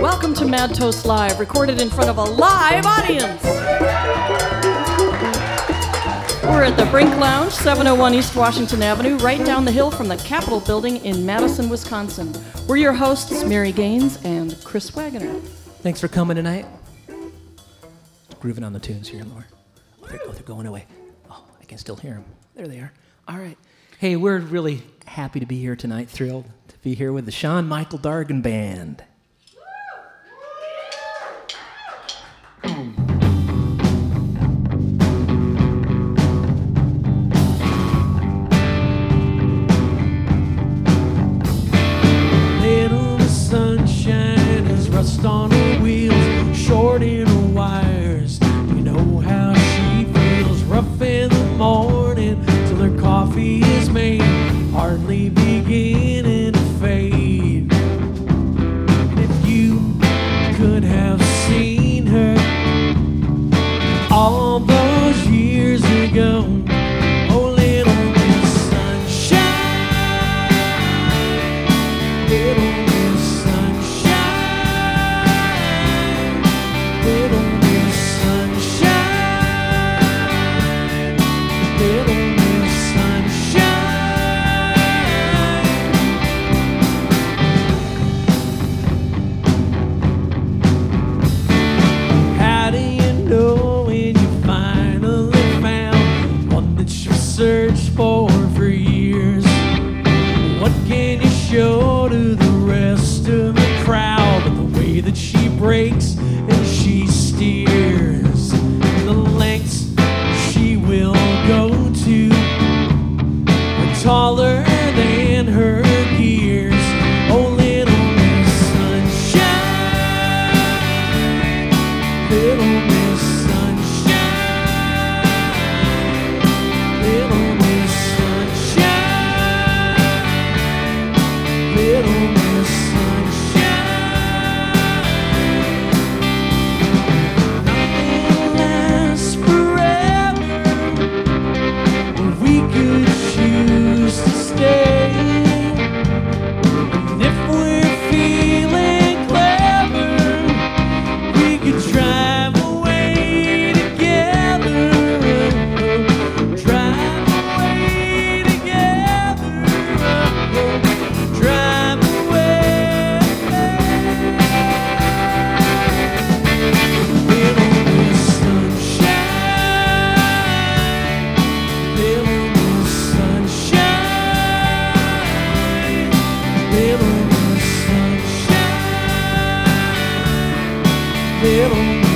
Welcome to Mad Toast Live, recorded in front of a live audience. We're at the Brink Lounge, 701 East Washington Avenue, right down the hill from the Capitol Building in Madison, Wisconsin. We're your hosts, Mary Gaines and Chris Wagoner. Thanks for coming tonight. Grooving on the tunes here, Laura. Oh, oh, they're going away. Oh, I can still hear them. There they are. All right. Hey, we're really happy to be here tonight, thrilled to be here with the Sean Michael Dargan Band. Little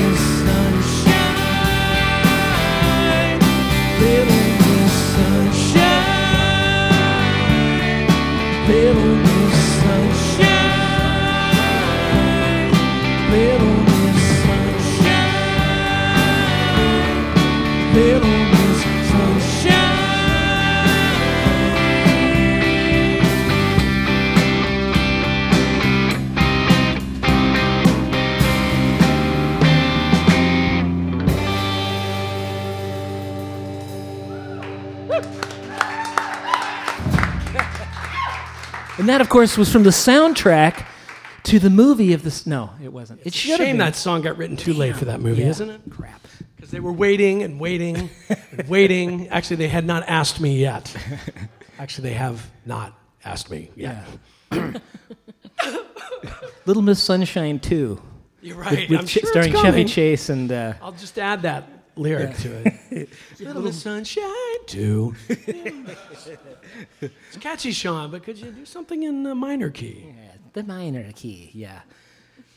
that, of course, was from the soundtrack to the movie of this. No, it wasn't. It should Shame that song got written too late for that movie, Yeah. isn't it? Crap. Because they were waiting and waiting and waiting. Actually, they had not asked me yet. Actually, they have not asked me yet. Yeah. Little Miss Sunshine 2. You're right. with I'm Ch- sure it's starring Chevy. Chase and. Uh, I'll just add that lyric to it. Little Miss Sunshine too. it's catchy, Sean, but could you do something in the minor key? the minor key, yeah.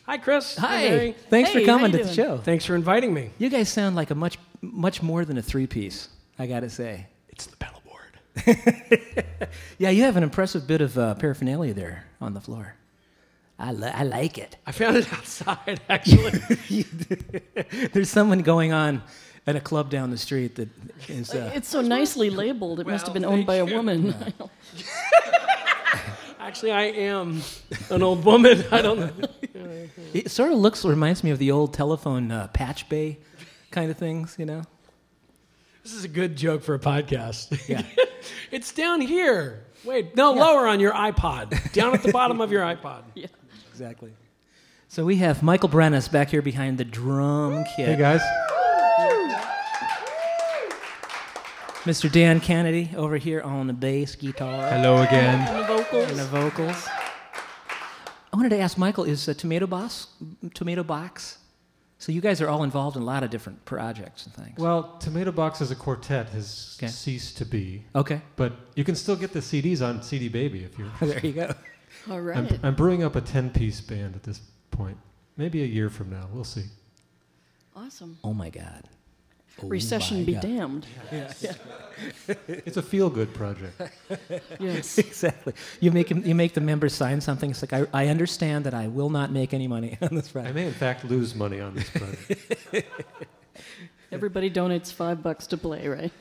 Hi, Chris. Hi. Mary. Thanks Hey, for coming you to the show. Thanks for inviting me. You guys sound like a much, much more than a three piece, I gotta say. It's the pedal board. Yeah, you have an impressive bit of uh, paraphernalia there on the floor. I, li- I like it. I found it outside, actually. There's someone going on at a club down the street that is. Uh, It's so nicely labeled. It must have been owned by a thank you. woman. actually, I am an old woman. I don't know. it sort of looks, reminds me of the old telephone uh, patch bay kind of things, you know? This is a good joke for a podcast. Yeah. it's down here. Wait, no, lower on your iPod. Down at the bottom of your iPod. Yeah. Exactly. So we have Michael Brennis back here behind the drum kit. Hey guys. Mr. Dan Kennedy over here on the bass guitar Hello again. And the vocals. and the vocals. I wanted to ask Michael, is uh, Tomato Box Tomato Box? So you guys are all involved in a lot of different projects and things. Well, Tomato Box as a quartet has Okay. ceased to be, okay, but you can still get the CDs on CD Baby if you. there you go. All right. I'm, I'm brewing up a 10-piece band at this point. Maybe a year from now, we'll see. awesome. Oh my God. Oh Recession my be God. damned. It's a feel-good project. Yes. Exactly. You make 'em- you make the members sign something. It's like I, I understand that I will not make any money on this project. I may, in fact, lose money on this project. Everybody donates five bucks to play, right?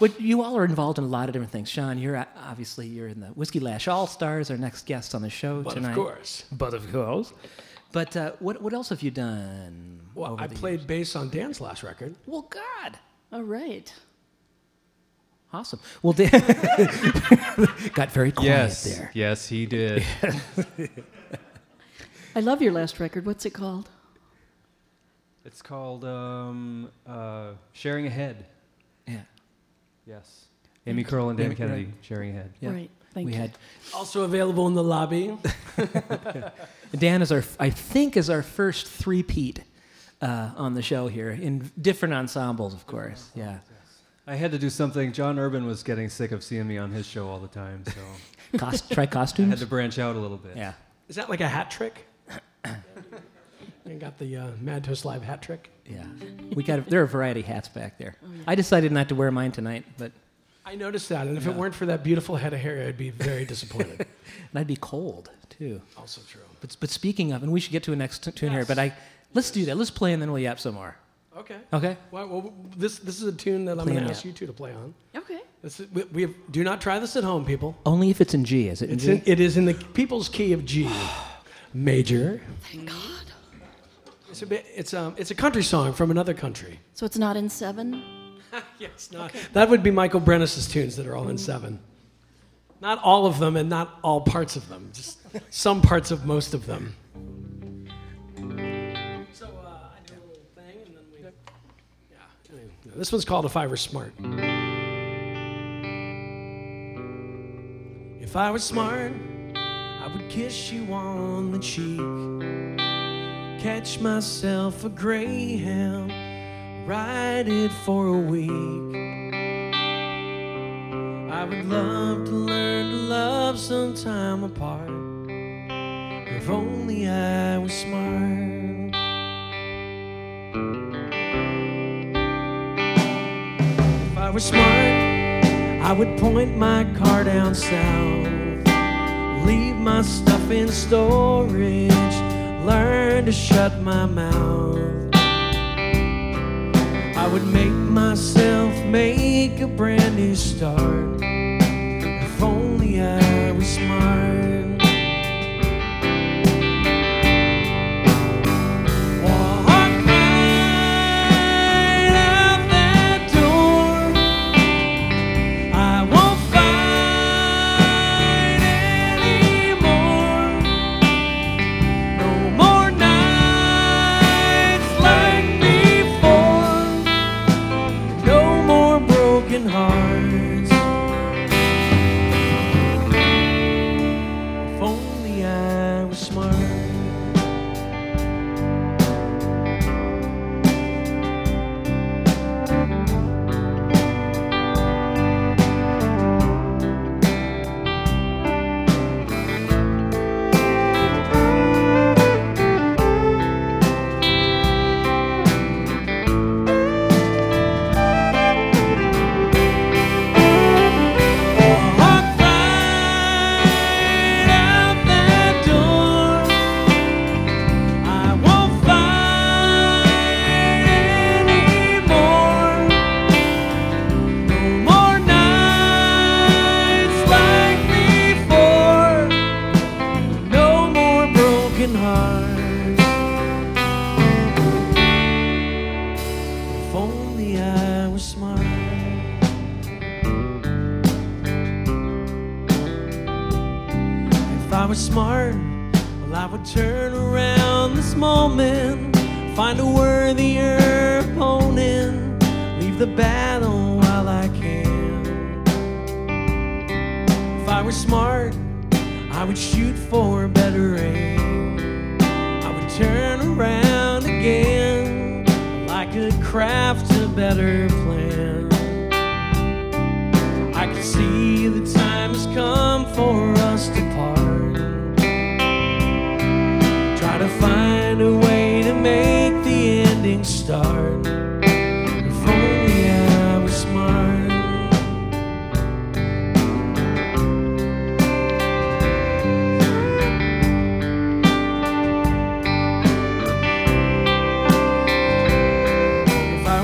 But you all are involved in a lot of different things. Sean, you're uh, obviously you're in the Whiskey Lash All Stars, our next guest on the show But tonight. of course. But of course. But uh, what what else have you done? Well, I the played bass on Dan's last record. Well, God, All right. awesome. Well, Dan got very quiet Yes, there. yes, he did. I love your last record. What's it called? it's called um, uh, Sharing Ahead. Yeah. Yes. Amy Curl and Dan Right, Kennedy right. sharing ahead. Yeah. Right. Thank we you. had Also available in the lobby. Dan is our I think is our first three-peat uh, on the show here in different ensembles, of course. Yeah. I had to do something. John Urban was getting sick of seeing me on his show all the time, so Cost, try costumes. I had to branch out a little bit. Yeah. Is that like a hat trick? you got the uh, Mad Toast Live hat trick? Yeah. We got there are a variety of hats back there. I decided not to wear mine tonight, but I noticed that, and if it weren't for that beautiful head of hair, I'd be very disappointed. and I'd be cold too. also true. But but speaking of, and we should get to a next t- tune here. But I let's do that. Let's play and then we'll yap some more. Okay. Okay. Well, well, this this is a tune that I'm going to ask out. you two to play on. Okay. This is, we, we have, do not try this at home, people. Only if it's in G. Is it in It's G? in, it is in the people's key of G, major. Thank God. It's a bit, it's um it's a country song from another country. So it's not in seven? Yes, not that would be Michael Brennis's tunes that are all in seven. Not all of them, and not all parts of them. Just some parts of most of them. So uh, I do a little thing, and then we. Yeah. anyway, This one's called "If I Were Smart." If I were smart, I would kiss you on the cheek. Catch myself a greyhound, ride it for a week. I would love to love sometime apart. If only I was smart. If I were smart, I would point my car down south. Leave my stuff in storage. Learn to shut my mouth. I would make myself make a brand new start.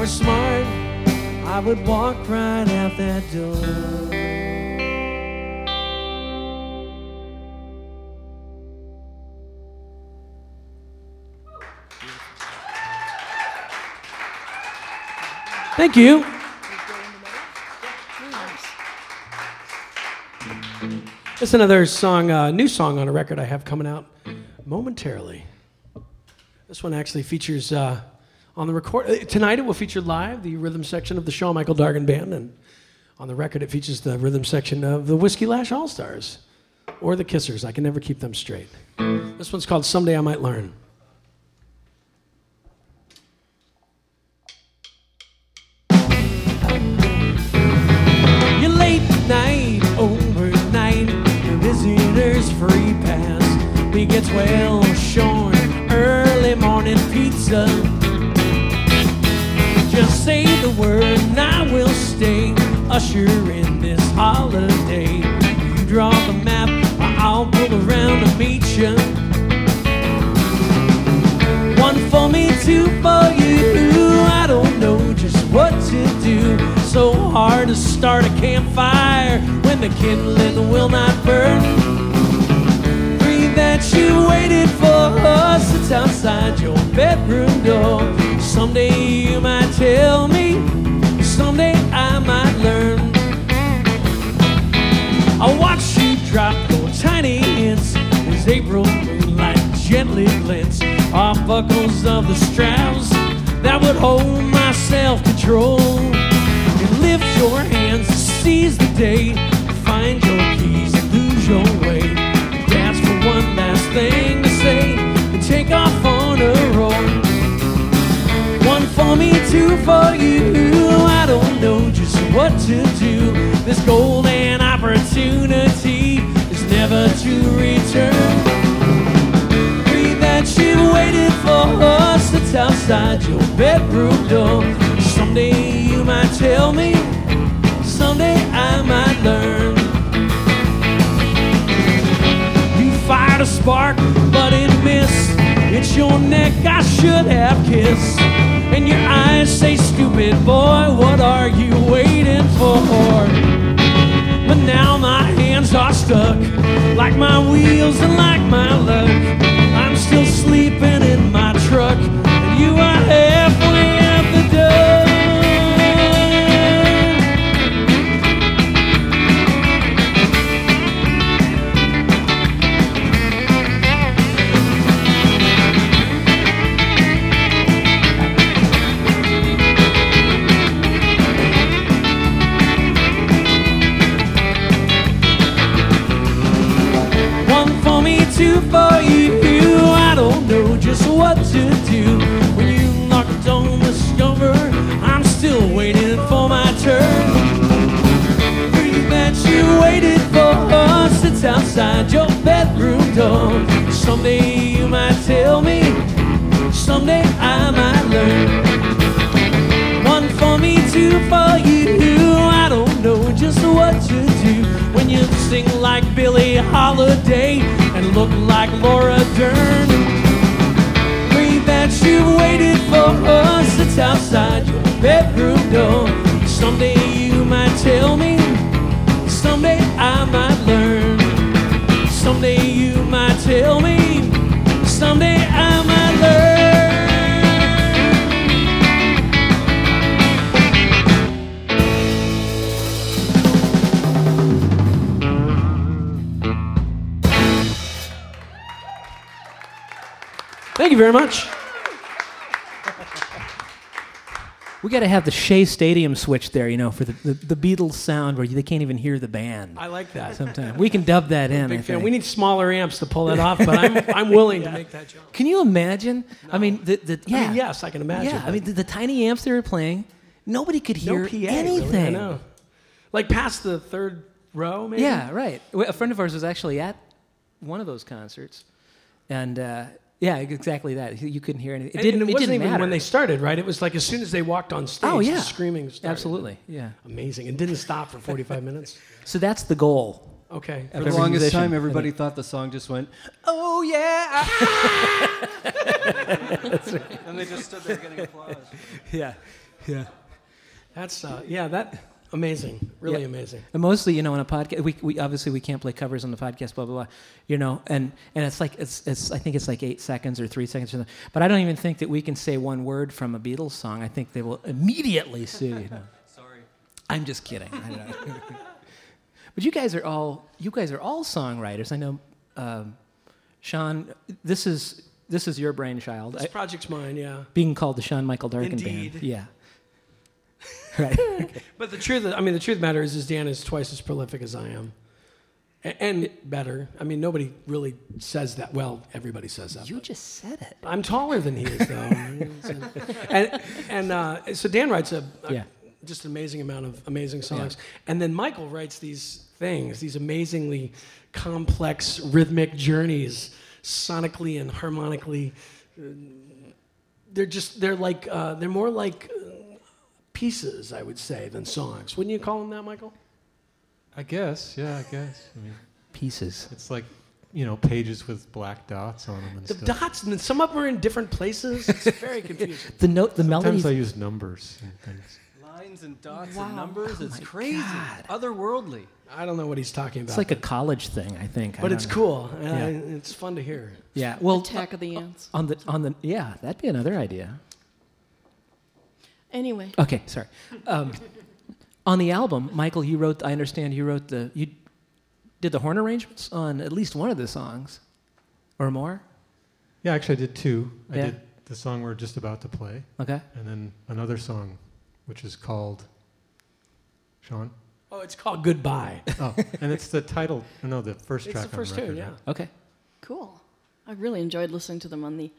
Smart, I would walk right out that door. Thank you. It's another song, uh, new song on a record I have coming out momentarily. This one actually features uh, on the record uh, tonight. It will feature live the rhythm section of the Sean Michael Dargan Band, and on the record it features the rhythm section of the Whiskey Lash All Stars or the Kissers. I can never keep them straight. This one's called "Someday I Might Learn." You're late night, overnight, visitor's free pass. We well shorn, early morning pizza. Word and I will stay. Usher in this holiday. You draw the map, I'll pull around to meet you. One for me, two for you. I don't know just what to do. So hard to start a campfire when the kindling will not burn. Three that you waited for us, it's outside your bedroom door. Someday you might tell me, someday I might learn. I watch you drop your tiny hints as April moonlight gently glints off buckles of the straps that would hold my self control. And lift your hands to seize the day, find your keys and lose your way. Dance for one last thing to say and take off for me, two for you. I don't know just what to do. This golden opportunity is never to return. Three that you waited for us outside your bedroom door. Someday you might tell me, someday I might learn. You fired a spark, but it missed. It's your neck I should have kissed. And your eyes say, stupid boy, what are you waiting for? But now my hands are stuck, like my wheels and like my luck. I'm still sleeping in my truck, and you are halfway two for you. I don't know just what to do. When you knocked on the over, I'm still waiting for my turn. Three that you waited for us, it's outside your bedroom door. Someday you might tell me, someday I might learn. One for me, two for you. I don't know just what to do when you sing like Billie Holiday look like Laura Dern. Three that you've waited for us, it's outside your bedroom door. Someday you might tell me, someday I might learn. Someday you might tell me, Thank you very much. We got to have the Shea Stadium switch there, you know, for the, the, the Beatles sound where they can't even hear the band. I like that. Sometimes we can dub that in. Big fan. We need smaller amps to pull that off, but I'm, I'm willing to make that jump. Can you imagine? I mean, the, the yeah, I mean, yes, I can imagine. yeah. I mean, the, the tiny amps they were playing, nobody could no hear PA, really. anything. I know. Like past the third row, maybe? Yeah, right. A friend of ours was actually at one of those concerts, and uh, yeah, exactly that. You couldn't hear anything. It didn't. and it, it wasn't didn't even matter. when they started, right? It was like as soon as they walked on stage, Oh, the screaming started. Absolutely, yeah. Amazing. It didn't stop for 45 minutes. So that's the goal. Okay. For the longest musician, time, I everybody thought the song just went, "Oh yeah," and they just stood there getting applause. Yeah, yeah. That's, uh, yeah, that, amazing. Really Yeah. amazing. And mostly, you know, in a podcast, we, we obviously we can't play covers on the podcast, blah blah blah. You know, and and it's like it's it's I think it's like eight seconds or three seconds, or something. but I don't even think that we can say one word from a Beatles song. I think they will immediately sue. You know. Sorry. I'm just kidding. I don't know. but you guys are all you guys are all songwriters. I know, um, Sean. This is this is your brainchild. This I- project's mine, yeah. being called the Sean Michael Dargan Indeed. Band. Yeah. right. But the truth, I mean, the truth of the matter is, is Dan is twice as prolific as I am, A- and better. I mean, nobody really says that. Well, everybody says that. You but just said it. I'm taller than he is, though. and and uh, so Dan writes a, a Yeah. just an amazing amount of amazing songs, and then Michael writes these things, these amazingly complex rhythmic journeys, sonically and harmonically. They're just they're like uh, they're more like pieces, I would say, than songs. Wouldn't you call them that, Michael? I guess, yeah, I guess. I mean, Pieces. it's like, you know, pages with black dots on them and The stuff. dots, and some of them are in different places. It's very confusing. The note, the Sometimes melodies. I use numbers and things. Lines and dots Wow. and numbers. Oh it's crazy, God. otherworldly. I don't know what he's talking about. It's like a college thing, I think. But don't it's know. cool. Yeah. I- it's fun to hear. Yeah. Well, Attack of the uh, Ants. on the on the yeah, that'd be another idea. Anyway, Okay, sorry. Um, on the album, Michael, you wrote. I understand you wrote the you did the horn arrangements on at least one of the songs, or more. Yeah, actually, I did two. I Yeah. did the song we're just about to play, Okay. and then another song, which is called Sean. Oh, it's called Goodbye. Oh, and it's the title. No, the first it's track It's the first on the record. tune, yeah. right? Okay. cool. I really enjoyed listening to them on the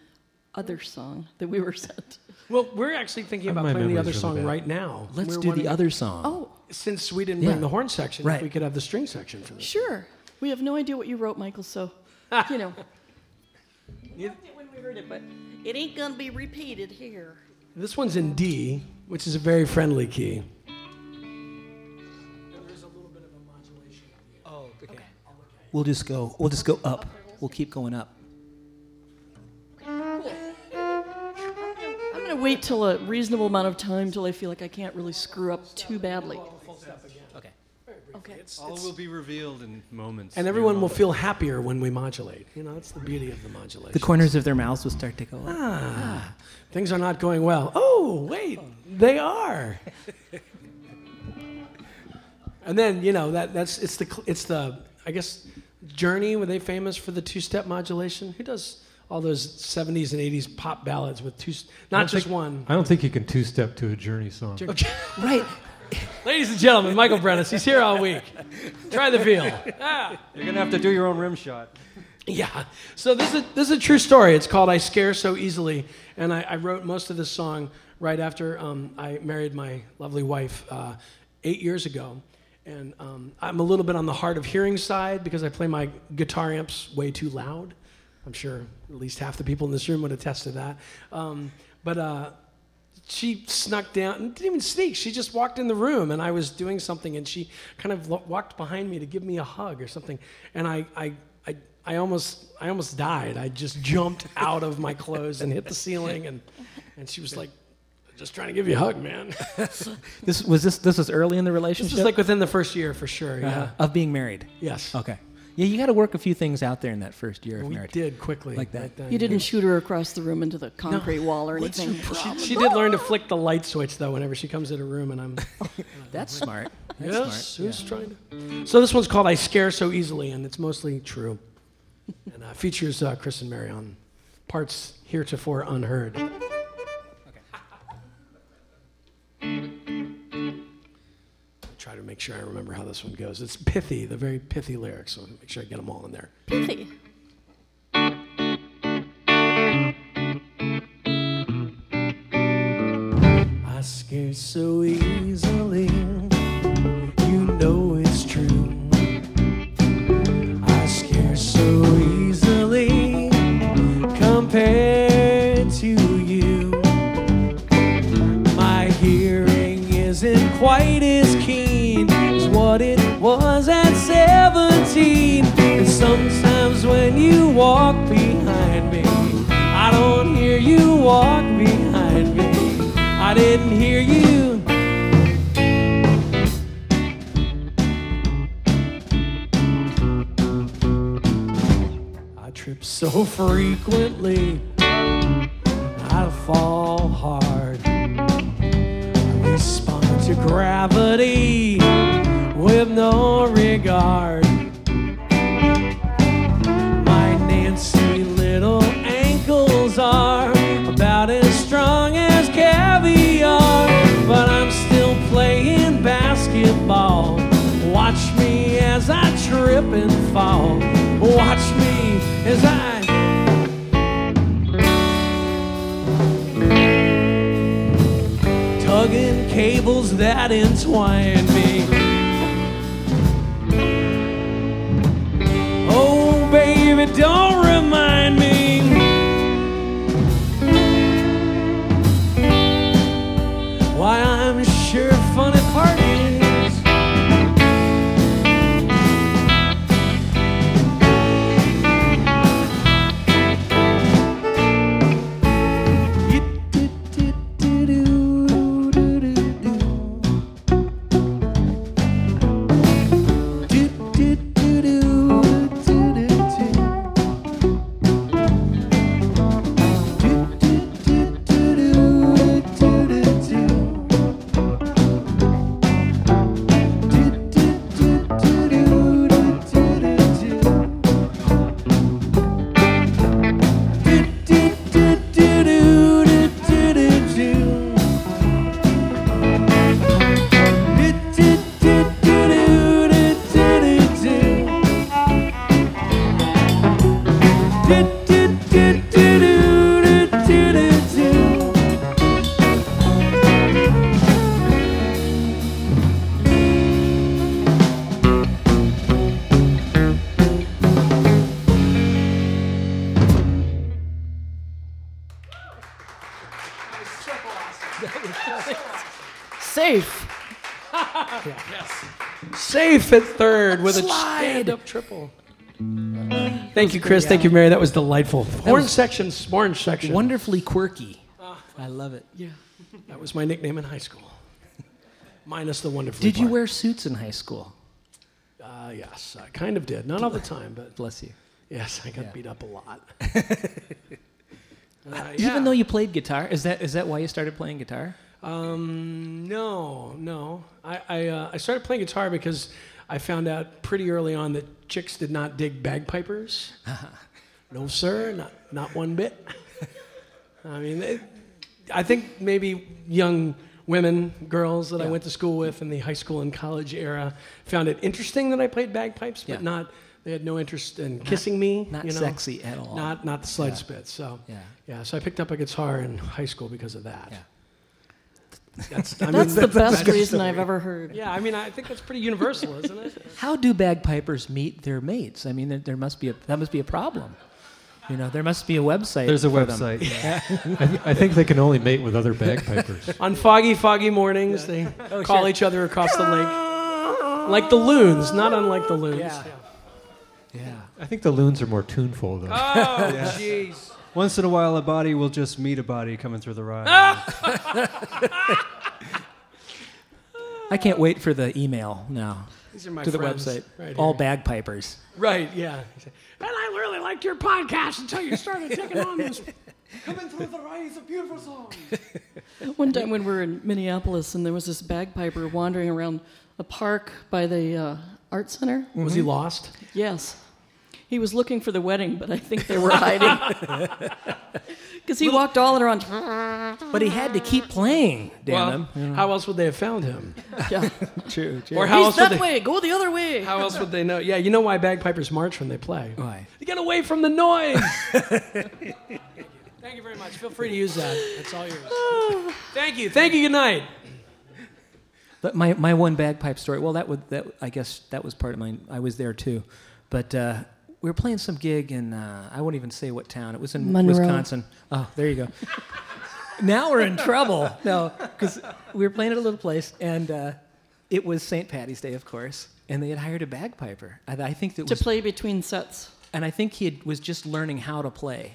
other song that we were sent. Well, we're actually thinking Uh, about my playing the other really song bad. right now. Let's We're do wondering- the other song. Oh, Since we didn't Yeah. bring the horn section, Right. if we could have the string section for this. sure. We have no idea what you wrote, Michael, so, you know. We loved it when we heard it, but it ain't gonna be repeated here. This one's in D, which is a very friendly key. Oh, okay. We'll just go. We'll just go up. We'll keep going up. Wait till a reasonable amount of time till I feel like I can't really screw up too badly. Okay. Okay. All will be revealed in moments. And everyone will feel happier when we modulate. You know, that's the beauty of the modulation. The corners of their mouths will start to go up. Ah, things are not going well. Oh, wait, they are. and then you know that that's it's the it's the I guess Journey were they famous for the two-step modulation? Who does all those 70s and 80s pop ballads with two, not just think- one. I don't think you can two-step to a Journey song. Right. Ladies and gentlemen, Michael Brennis, he's here all week. Try the feel. Ah. You're gonna have to do your own rim shot. Yeah. So this is this is a true story. It's called "I Scare So Easily," and I, I wrote most of this song right after um, I married my lovely wife uh, eight years ago. And um, I'm a little bit on the hard of hearing side because I play my guitar amps way too loud. I'm sure at least half the people in this room would attest to that. Um, but uh, she snuck down and didn't even sneak. She just walked in the room and I was doing something and she kind of lo- walked behind me to give me a hug or something. And I, I, I, I almost, I almost died. I just jumped out of my clothes and hit the ceiling and, and she was like, just trying to give you a hug, man. This was this. This was early in the relationship. this was like within the first year for sure. Yeah. Uh, of being married. Yes. Okay. Yeah, you got to work a few things out there in that first year of We marriage. did quickly. Like that. right then. You didn't shoot her across the room into the concrete wall or anything. She, she did learn to flick the light switch though whenever she comes in a room and I'm That's smart. That's yes, smart. who's trying to? So this one's called "I Scare So Easily" and it's mostly true, and uh, features uh, Chris and Mary on parts heretofore unheard. Make sure I remember how this one goes. It's pithy, the very pithy lyrics, so make sure I get them all in there. Pithy. I scare so frequently, Safe at third with a Slide. stand-up triple. Thank you, Chris. Thank you, Mary. That was delightful. Orange section, orange section. Wonderfully quirky. I love it. Yeah, that was my nickname in high school. Minus the wonderful. Did you wear suits in high school? Uh, yes, I kind of did. Not all the time, but Bless you. yes, I got Yeah. beat up a lot. Uh, yeah. Even though you played guitar, is that is that why you started playing guitar? Um, no, no. I I, uh, I started playing guitar because I found out pretty early on that chicks did not dig bagpipers. no, sir, not not one bit. I mean, they, I think maybe young women, girls that I went to school with in the high school and college era found it interesting that I played bagpipes, but Yeah. not. They had no interest in kissing me. Not you know? sexy at all. Not not the slide Yeah. spit. So Yeah. yeah. So I picked up a guitar in high school because of that. Yeah. That's, I mean, That's the that's- best reason I've ever heard. yeah, I mean, I think that's pretty universal, isn't it? How do bagpipers meet their mates? I mean, there, there must be a that must be a problem. You know, there must be a website. There's a for them. website. I, th- I think they can only mate with other bagpipers. On foggy, foggy mornings, they oh, call each other across the lake. Like the loons, not unlike the loons. Yeah. Yeah. I think the loons are more tuneful though. Oh, jeez. Once in a while, a body will just meet a body coming through the ride. I can't wait for the email now These are my to the friends website. Right All here. bagpipers. Right, yeah. And I really liked your podcast until you started taking on this. Coming through the ride is a beautiful song. One time when we were in Minneapolis and there was this bagpiper wandering around a park by the uh, art center. Was he lost? Yes. He was looking for the wedding, but I think they were hiding. Because he walked all around. But he had to keep playing, damn Well, him. how else would they have found him? Yeah. True, true. Or how He's else would that they? way. Go the other way. How else would they know? Yeah, you know why bagpipers march when they play? Why? To get away from the noise. Thank you very much. Feel free to use that. It's all yours. Thank you. Thank you. Good night. But my, my one bagpipe story. Well, that would that I guess that was part of mine. I was there too, but uh, we were playing some gig in uh, I won't even say what town. It was in Monroe. Wisconsin. Oh, there you go. now we're in trouble. No, because we were playing at a little place, and uh, it was St. Patty's Day, of course, and they had hired a bagpiper. I, I think that To was, play between sets. and I think he had, was just learning how to play.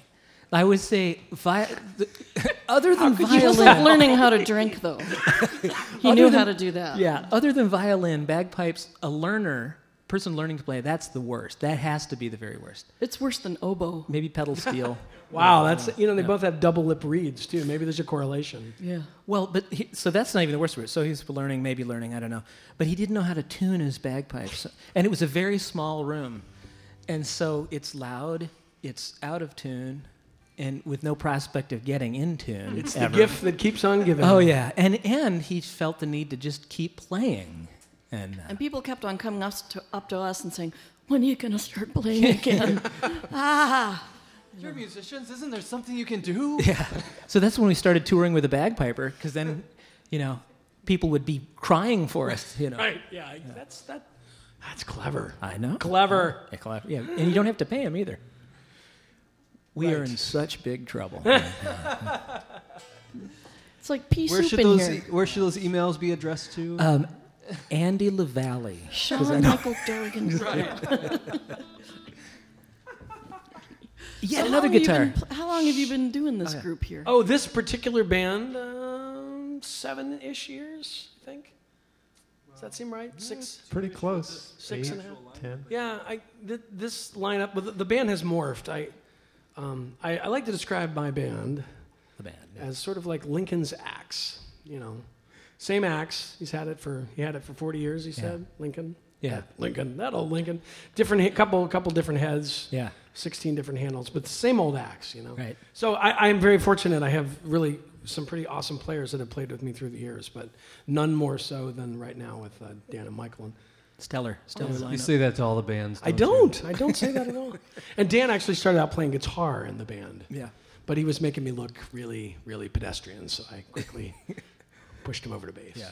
I would say, vi- the, other than violin, He wasn't learning how to drink, though. He Other knew than- how to do that. Yeah, other than violin, bagpipes, a learner, person learning to play, that's the worst. That has to be the very worst. It's worse than oboe. Maybe pedal steel. Wow, that's you know they both have double lip reeds too. Maybe there's a correlation. Yeah. well, but he, so that's not even the worst of it. So he's learning, maybe learning, I don't know. But he didn't know how to tune his bagpipes. And it was a very small room. And so it's loud, it's out of tune, and with no prospect of getting in tune. It's ever. the gift that keeps on giving. Oh, yeah. And, and he felt the need to just keep playing. And, uh, And people kept on coming up to, up to us and saying, when are you going to start playing again? ah. You're musicians. Isn't there something you can do? Yeah. So that's when we started touring with a bagpiper, because then, you know, people would be crying for us. You know. Right. Yeah. That's that. That's clever. I know. Clever. Yeah, clever. Yeah, and you don't have to pay them either. We are in such big trouble. It's like pea Where soup should in those here. e- Where should those emails be addressed to? um, Andy LaValle. Sean Michael Dargan. Yet So another how have you guitar. been pl- how long have you been doing this yeah. group here? Oh, this particular band, um, seven-ish years, I think. Does that seem right? Six. Pretty close. Six Eight, and a half. ten. Yeah, I, th- this lineup, well, the, the band has morphed. I, um, I, I like to describe my band The band. as sort of like Lincoln's axe. You know, same axe. He's had it for he had it for 40 years. He said Lincoln. Yeah. That Lincoln. That old Lincoln. Different he- couple couple different heads. Yeah. 16 different handles, but the same old axe. You know. Right. So I, I'm very fortunate. I have really some pretty awesome players that have played with me through the years, but none more so than right now with uh, Dan and Michael. And Stellar. Stellar You lineup. say that to all the bands. I don't. I don't say that at all. And Dan actually started out playing guitar in the band, yeah. but he was making me look really, really pedestrian, so I quickly pushed him over to bass. Yeah.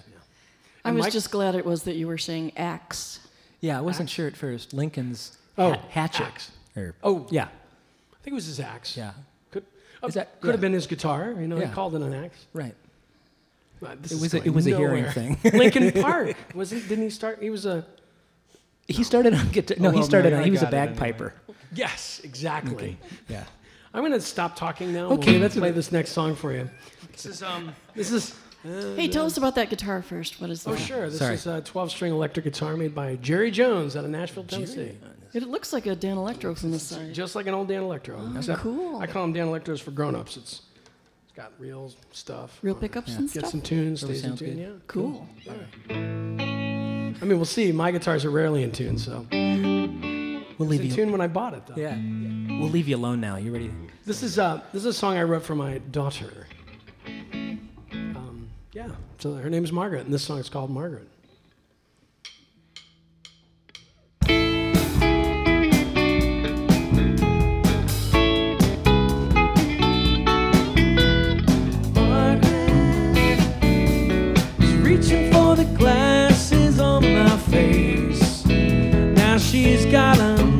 I was Mike- just glad it was that you were saying axe. Yeah, I wasn't sure at first. Lincoln's Oh, ha- hatchet. axe. Or, Oh, yeah. I think it was his axe. Yeah. Could, uh, Is that- could have been his guitar. You know, Yeah. he called it an axe. Right. But this It is was a, it was a hearing thing. Lincoln Park was he? Didn't he start? He was a he started on guitar. No, Oh, he started Mary, on. He was a got it anyway. bagpiper. yes, exactly. Yeah. I'm going to stop talking now. Okay, We'll that's play this next song for you. This is um. This is. Hey, tell us about that guitar first. What is that? Oh sure. This Sorry. is a 12-string electric guitar made by Jerry Jones out of Nashville, Tennessee. It looks like a Danelectro from the side. Just like an old Danelectro. except cool. I call them Danelectros for grown-ups. It's it's got real stuff. Real pickups and Get stuff. some tunes, Really stays in tune. good. Yeah. Cool. I mean, we'll see. My guitars are rarely in tune, so We'll leave in you. In tune when I bought it, though. Yeah. We'll leave you alone now. You ready? This is uh, this is a song I wrote for my daughter. Yeah. So her name is Margaret, and this song is called Margaret. Reaching for the glasses on my face. Now she's got 'em.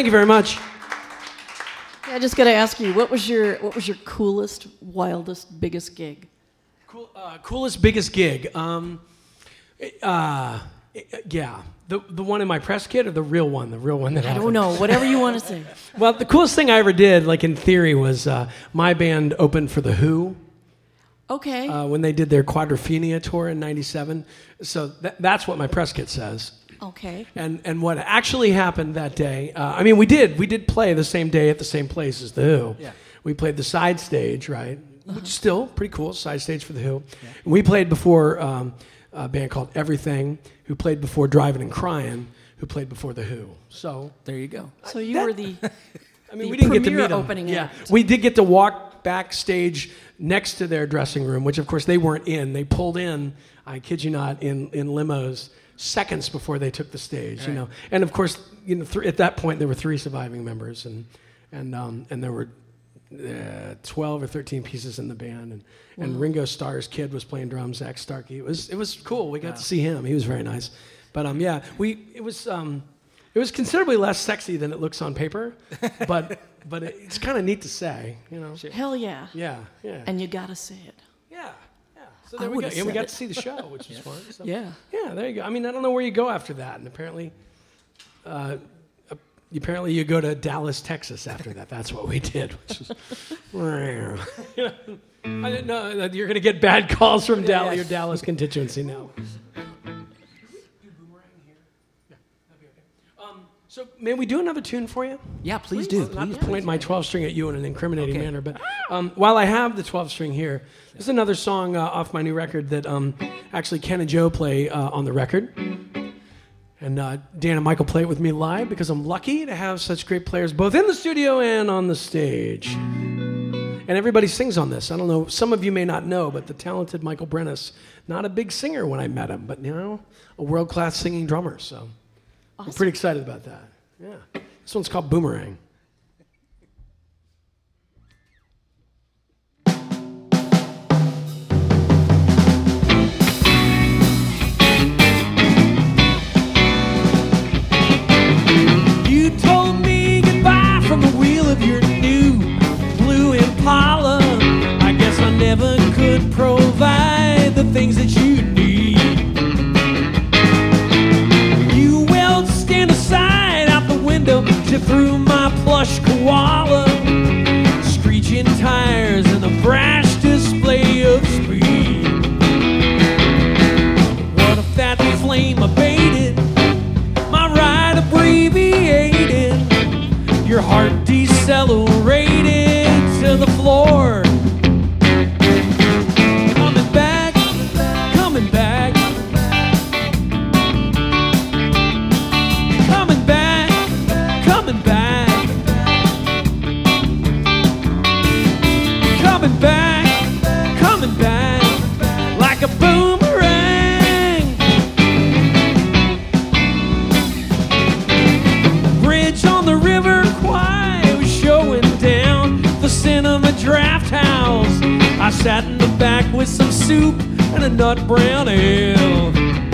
Thank you very much. I just got to ask you, what was your what was your coolest, wildest, biggest gig? Cool, uh, coolest, biggest gig. Um, uh, yeah, the the one in my press kit or the real one, the real one that I don't know, whatever you want to say. Well, the coolest thing I ever did, like in theory, was uh, my band opened for the Who Okay. uh, when they did their Quadrophenia tour in '97. So tha- that's what my press kit says. Okay. And and what actually happened that day? Uh, I mean, we did we did play the same day at the same place as the Who. Yeah. We played the side stage, right? Which is still pretty cool, side stage for the Who. And we played before um, a band called Everything, who played before Drivin' N' Cryin', who played before the Who. So There you go. So you that- were the I mean, we didn't get to meet them. opening yeah, act. we did get to walk backstage next to their dressing room, which of course they weren't in. They pulled in, I kid you not, in in limos seconds before they took the stage. You know, and of course, you know, th- at that point there were three surviving members, and and um, and there were. Uh, 12 or 13 pieces in the band and, and Ringo Starr's kid was playing drums Zak Starkey it was it was cool we got to see him he was very nice but um yeah we it was um it was considerably less sexy than it looks on paper, but but it's kind of neat to say, you know. hell yeah. Yeah, yeah, And you got to say it. yeah, yeah. So I we go. And we got it. to see the show, which was fun. So, Yeah. yeah. There you go. I mean, I don't know where you go after that, and apparently, uh, apparently you go to Dallas, Texas after that. That's what we did. Which is, I didn't know that you're going to get bad calls from Dallas, your Dallas constituency now. So, may we do another tune for you? Yeah, please do. Not Please, point my 12 string at you in an incriminating Okay. manner, but um, while I have the 12 string here, there's another song uh, off my new record that um, actually Ken and Joe play uh, on the record. And uh, Dan and Michael play it with me live because I'm lucky to have such great players both in the studio and on the stage. And everybody sings on this. I don't know, some of you may not know, but the talented Michael Brennis, not a big singer when I met him, but you know, a world class singing drummer. So I'm pretty excited about that. Yeah. This one's called Boomerang. You told me goodbye from the wheel of your new blue Impala. I guess I never could provide the things that you through my plush koala. Screeching tires and a brash display of speed. What if that flame abated? My ride abbreviated. Your heart decelerated sat in the back with some soup and a nut brown ale.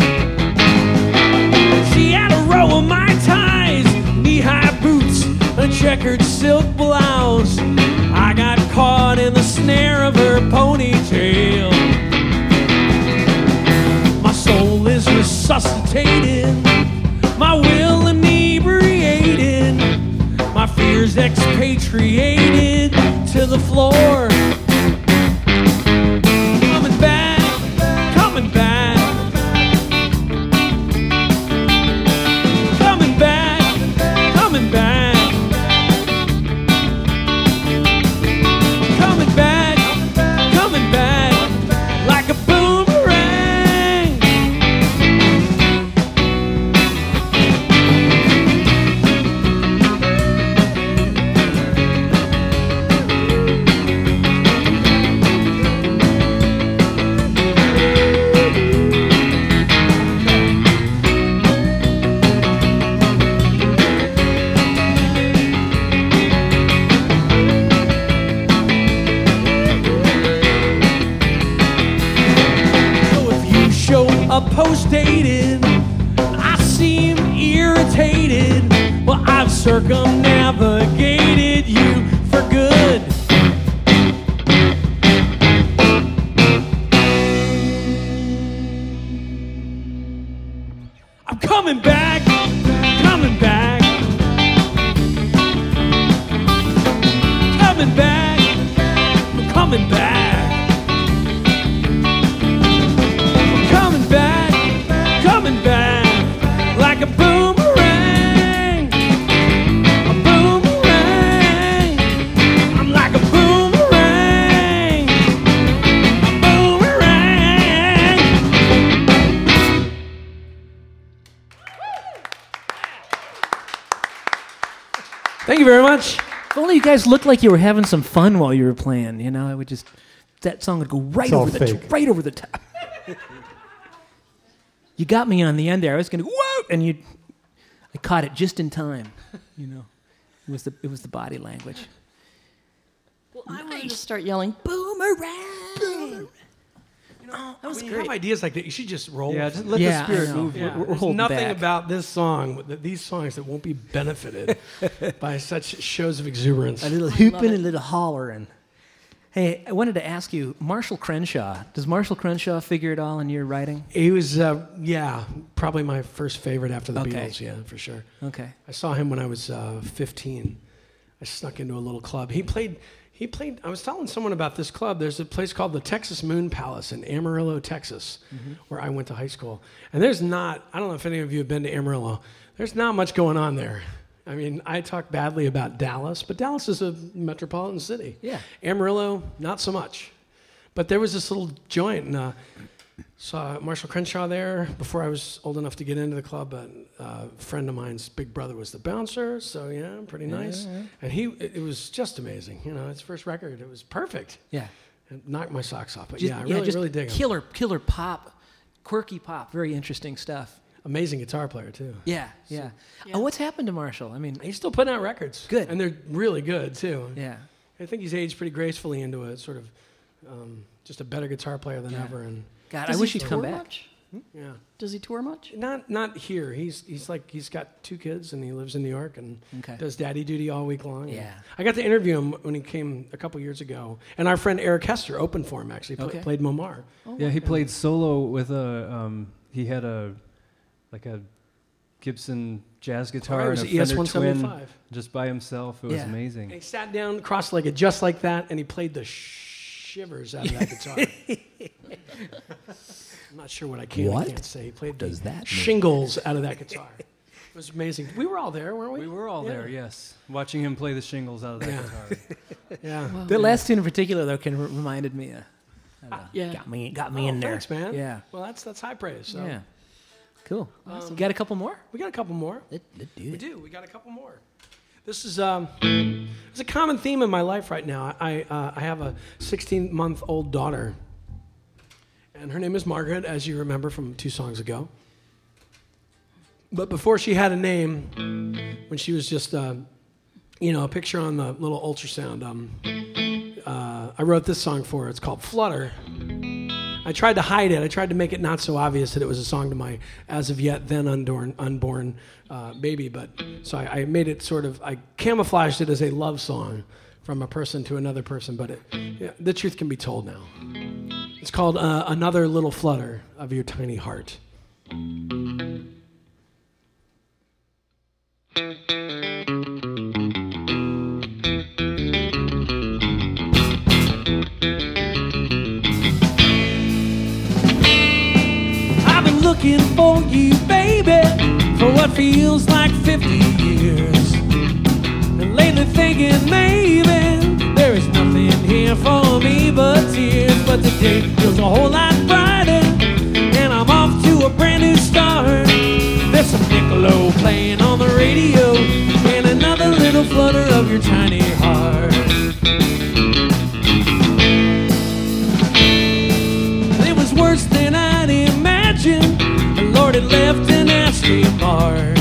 Coming back, I'm coming back. Guys looked like you were having some fun while you were playing. You know, it would just that song would go right It's over the fake. right over the top. you got me on the end there. I was going to whoa, and you, I caught it just in time. You know, it was the it was the body language. Well, I wanted to start yelling, boomerang! That was when you have ideas like that, you should just roll. Yeah, just let Yeah, the spirit move. Yeah, We're- we're there's nothing back. about this song, th- these songs that won't be benefited by such shows of exuberance. A little hooping, and a little hollering. Hey, I wanted to ask you, Marshall Crenshaw. Does Marshall Crenshaw figure it all in your writing? He was, uh, yeah, probably my first favorite after the Okay. Beatles. Yeah, for sure. Okay. I saw him when I was uh, 15. I snuck into a little club. He played. He played. I was telling someone about this club. There's a place called the Texas Moon Palace in Amarillo, Texas, where I went to high school. And there's not. I don't know if any of you have been to Amarillo. There's not much going on there. I mean, I talk badly about Dallas, but Dallas is a metropolitan city. Yeah. Amarillo, not so much. But there was this little joint, and uh, saw Marshall Crenshaw there before I was old enough to get into the club. But uh, a friend of mine's big brother was the bouncer, so yeah, pretty nice. And he, it, it was just amazing. You know, his first record, it was perfect. Yeah. It knocked my socks off. But Just- yeah, I really, just really dig him. killer, killer pop, quirky pop, very interesting stuff. Amazing guitar player too. Yeah, yeah. Oh, what's happened to Marshall? I mean, He's still putting out records. Good. and they're really good too. yeah. I think he's aged pretty gracefully into a sort of um, just a better guitar player than Yeah. ever. And God, Does I wish he he'd come tour back. Much? yeah, Does he tour much? not not here. He's he's like he's got two kids and he lives in New York and Okay. does daddy duty all week long. Yeah. I got to interview him when he came a couple years ago, and our friend Eric Hester opened for him. Actually, pla- Okay. played Momar. Yeah, he played solo with a. Um, he had a like a Gibson jazz guitar it and a an ES Fender 175. Twin just by himself. It was Yeah. And amazing. he sat down cross-legged just like that, and he played the shivers out of that guitar. I'm not sure what I can What I can't say. He played does the that mean? shingles out of that guitar. It was amazing. We were all there, weren't we? We were all Yeah. there, yes, watching him play the shingles out of that Yeah. guitar. Yeah. The last tune in particular, though, can r- reminded me of. I uh, Yeah. Got me, got me Oh, in there. Thanks, man. Yeah. Well, that's that's high praise. So Yeah. Cool. You got a couple more? we got a couple more. Let, let do We it. do. We got a couple more. This is um, it's a common theme in my life right now. I uh, I have a 16 month old daughter, and her name is Margaret, as you remember from two songs ago. But before she had a name, when she was just uh, you know a picture on the little ultrasound, um, uh, I wrote this song for her. It's called Flutter. I tried to hide it. I tried to make it not so obvious that it was a song to my as of yet then unborn, unborn uh, baby. But so I, I, made it sort of, I camouflaged it as a love song from a person to another person. But it, yeah, the truth can be told now. It's called uh, Another Little Flutter of Your Tiny Heart. Looking for you, baby, for what feels like 50 years. And lately thinking maybe there is nothing here for me but tears. But today feels a whole lot brighter, and I'm off to a brand new start. There's some Nick Lowe playing on the radio, and another little flutter of your tiny heart. Left an nasty mark.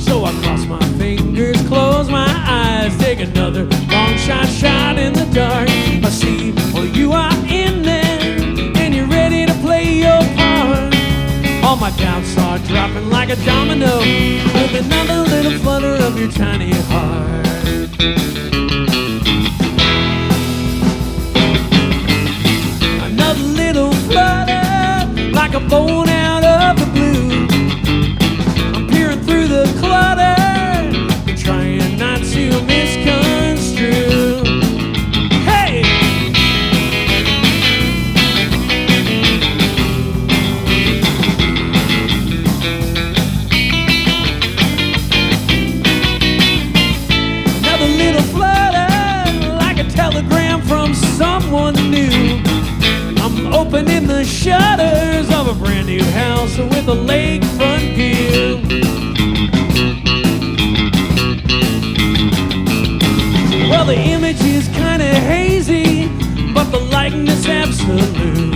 So I cross my fingers, close my eyes, take another long shot shot in the dark. I see, well, you are in there, and you're ready to play your part. All my doubts are dropping like a domino, with another little flutter of your tiny heart. Another little flutter, like a bone new house with a lakefront view. Well, the image is kinda hazy, but the likeness absolute.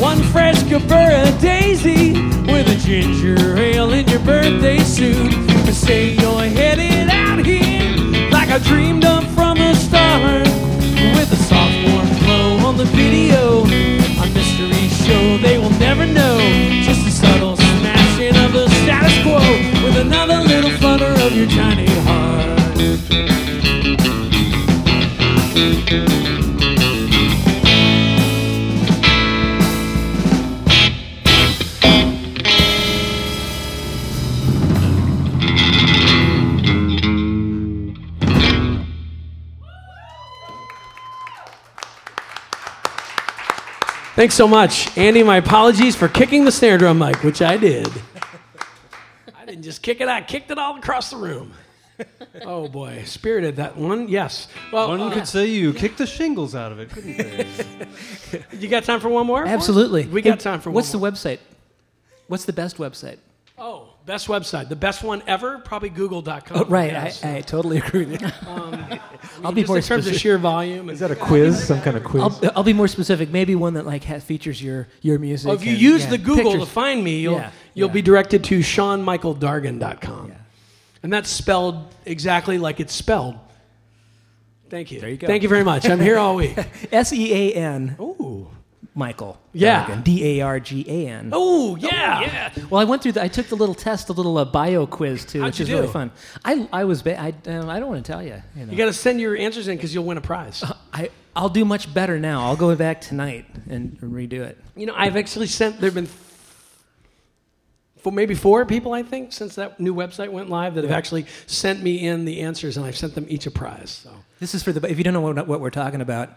One fresh Gerbera daisy with a ginger ale in your birthday suit. To say you're headed out here like I dreamed of from the start. With a soft warm glow on the video, they will never know. Just a subtle smashing of the status quo with another little flutter of your tiny heart. Thanks so much. Andy, my apologies for kicking the snare drum mic, which I did. I didn't just kick it, I kicked it all across the room. Oh boy, spirited that one. Yes. Well, one uh, could say you kicked the shingles out of it, couldn't they? you got time for one more? Absolutely. We got time for one more. What's the website? What's the best website? Oh, best website. The best one ever? Probably google.com. Oh, right. I, I, totally agree with you. Um, I'll be more in terms specific. of sheer volume. Is that a quiz? Some kind of quiz? I'll, I'll, be more specific. Maybe one that like has, features your, your music. Oh, if you and, use yeah, the Google pictures. to find me, you'll, yeah, you'll yeah. be directed to SeanMichaelDargan.com. Yeah. And that's spelled exactly like it's spelled. Thank you. There you go. Thank you very much. I'm here all week. S E A N. Ooh. Michael. Yeah. D A R G A N. Oh yeah. yeah. Well, I went through. The, I took the little test, the little uh, bio quiz too, How'd which is do? really fun. I I was. Ba- I um, I don't want to tell you. You, know. you got to send your answers in because you'll win a prize. Uh, I I'll do much better now. I'll go back tonight and redo it. You know, I've actually sent. There've been for maybe four people, I think, since that new website went live that have actually sent me in the answers, and I've sent them each a prize. So this is for the. If you don't know what, what we're talking about,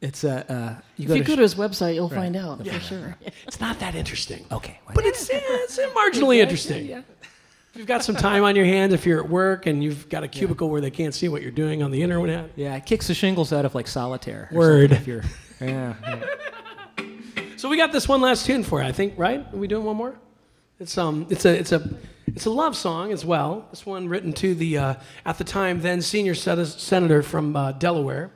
it's uh, uh you if you go to his website, you'll right. find out yeah. for sure. it's not that interesting. Okay, but it's yeah, it's marginally interesting. Yeah. If you've got some time on your hands, if you're at work and you've got a cubicle yeah. where they can't see what you're doing on the internet. Yeah, it kicks the shingles out of like solitaire. Word. If you're, yeah, yeah. So we got this one last tune for you, I think, right? Are we doing one more? It's um, it's a it's a it's a love song as well. This one written to the uh, at the time then senior senator from uh, Delaware,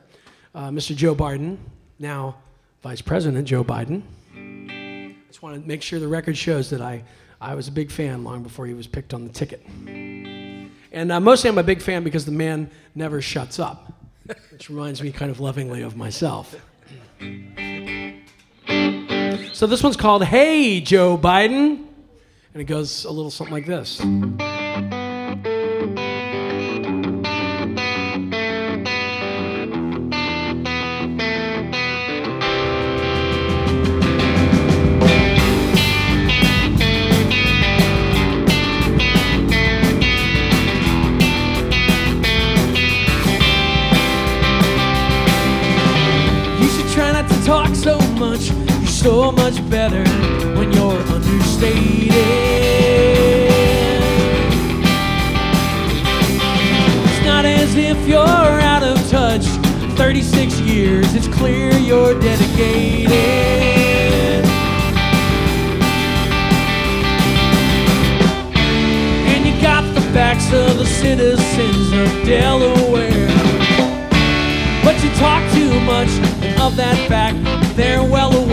uh, Mr. Joe Biden, now Vice President Joe Biden. I just want to make sure the record shows that I I was a big fan long before he was picked on the ticket. And uh, mostly I'm a big fan because the man never shuts up. which reminds me kind of lovingly of myself. So this one's called Hey Joe Biden, and it goes a little something like this. Much better when you're understated. It's not as if you're out of touch. 36 years, it's clear you're dedicated. And you got the backs of the citizens of Delaware. But you talk too much, of that fact, they're well aware.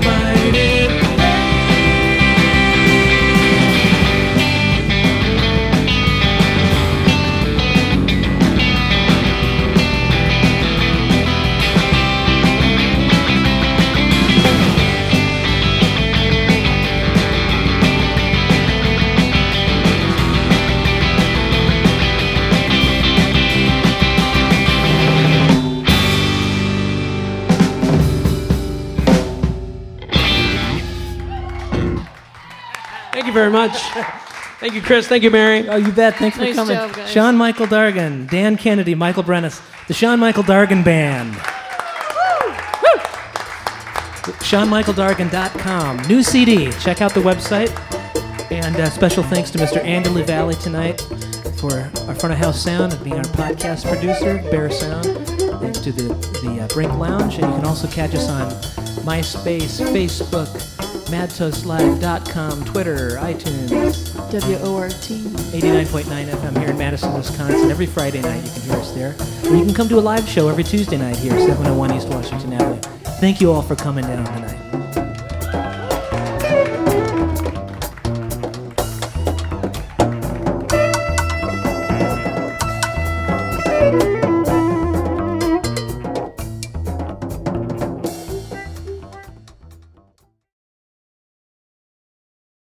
Hey Thank you, Chris. Thank you, Mary. Oh, you bet. Thanks for coming. job, guys. Sean Michael Dargan, Dan Kennedy, Michael Brennis, the Sean Michael Dargan Band. SeanMichaelDargan.com. New CD. Check out the website. And uh, special thanks to Mr. Andy LaValle tonight for our front of house sound and being our podcast producer, Bear Sound. Thanks to the, the uh, Brink Lounge. And you can also catch us on MySpace, Facebook, MadToastLive.com, Twitter, iTunes. W O R T. 89.9 FM here in Madison, Wisconsin. Every Friday night you can hear us there. Or you can come to a live show every Tuesday night here, 701 East Washington Avenue. Thank you all for coming down tonight.